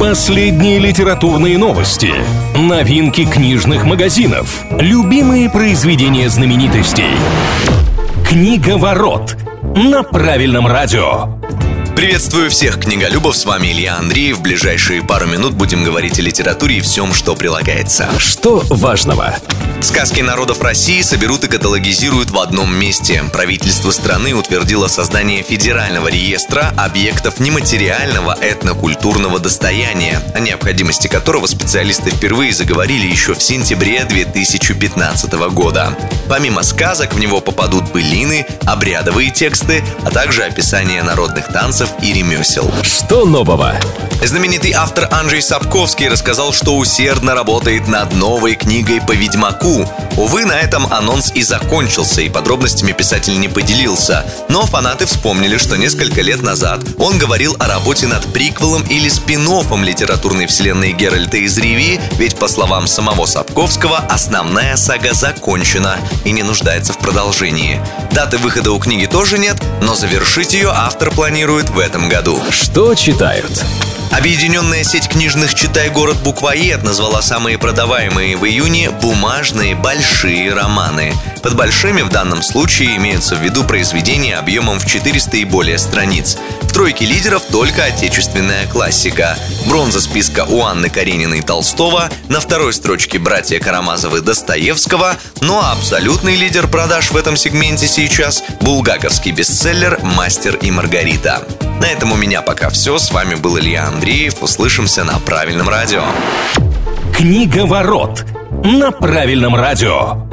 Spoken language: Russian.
Последние литературные новости, новинки книжных магазинов, любимые произведения знаменитостей. Книга ворот на правильном радио. Приветствую всех книголюбов, с вами Илья Андреев. В ближайшие пару минут будем говорить о литературе и всем, что прилагается. Что важного? Сказки народов России соберут и каталогизируют в одном месте. Правительство страны утвердило создание федерального реестра объектов нематериального этнокультурного достояния, о необходимости которого специалисты впервые заговорили еще в сентябре 2015 года. Помимо сказок в него попадут былины, обрядовые тексты, а также описание народных танцев и ремесел. Что нового? Знаменитый автор Анджей Сапковский рассказал, что усердно работает над новой книгой по Ведьмаку. Увы, на этом анонс и закончился, и подробностями писатель не поделился. Но фанаты вспомнили, что несколько лет назад он говорил о работе над приквелом или спин литературной вселенной Геральта из Риви, ведь, по словам самого Сапковского, основная сага закончена и не нуждается в продолжении. Даты выхода у книги тоже нет, но завершить ее автор планирует в этом году. Что читают? Объединенная сеть книжных «Читай город буквоед» назвала самые продаваемые в июне бумажные большие романы. Под большими в данном случае имеются в виду произведения объемом в 400 и более страниц. В тройке лидеров только отечественная классика. Бронза списка у Анны Карениной Толстого, на второй строчке братья Карамазовы Достоевского, ну а абсолютный лидер продаж в этом сегменте сейчас – булгаковский бестселлер «Мастер и Маргарита». На этом у меня пока все. С вами был Илья Андреев. Услышимся на правильном радио. Книга ворот на правильном радио.